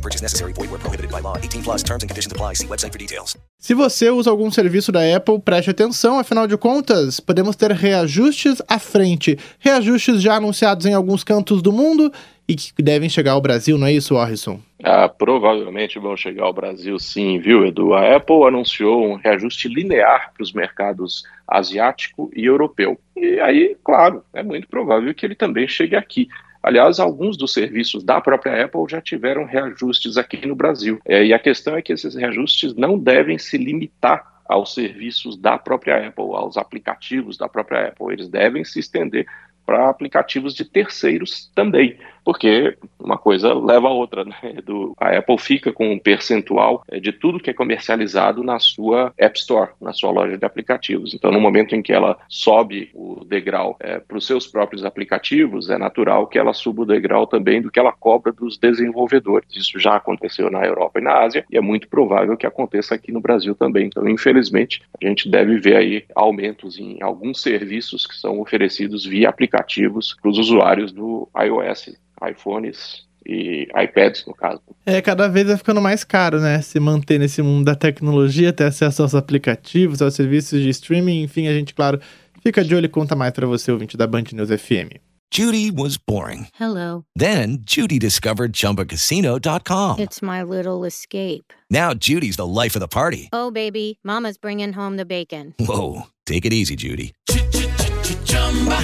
No purchase necessary. Void where prohibited by law. 18 plus terms and conditions apply. See website for details. Se você usa algum serviço da Apple, preste atenção, afinal de contas, podemos ter reajustes à frente. Reajustes já anunciados em alguns cantos do mundo e que devem chegar ao Brasil, não é isso, Orson? Ah, provavelmente vão chegar ao Brasil sim, viu, Edu? A Apple anunciou um reajuste linear para os mercados asiático e europeu. E aí, claro, é muito provável que ele também chegue aqui. Aliás, alguns dos serviços da própria Apple já tiveram reajustes aqui no Brasil. É, e a questão é que esses reajustes não devem se limitar aos serviços da própria Apple, aos aplicativos da própria Apple. Eles devem se estender para aplicativos de terceiros também, porque uma coisa leva a outra. Né? Do, a Apple fica com um percentual é, de tudo que é comercializado na sua App Store, na sua loja de aplicativos. Então, no momento em que ela sobe o degrau é, para os seus próprios aplicativos, é natural que ela suba o degrau também do que ela cobra dos desenvolvedores. Isso já aconteceu na Europa e na Ásia e é muito provável que aconteça aqui no Brasil também. Então, infelizmente, a gente deve ver aí aumentos em alguns serviços que são oferecidos via aplicativos para os usuários do iOS, iPhones e iPads, no caso. É, cada vez vai ficando mais caro, né? Se manter nesse mundo da tecnologia, ter acesso aos aplicativos, aos serviços de streaming, enfim, a gente, claro, fica de olho e conta mais para você, ouvinte da Band News FM. Judy was boring. Hello. Then Judy discovered ChumbaCasino.com. It's my little escape. Now Judy's the life of the party. Oh, baby, Mama's bringing home the bacon. Whoa, take it easy, Judy.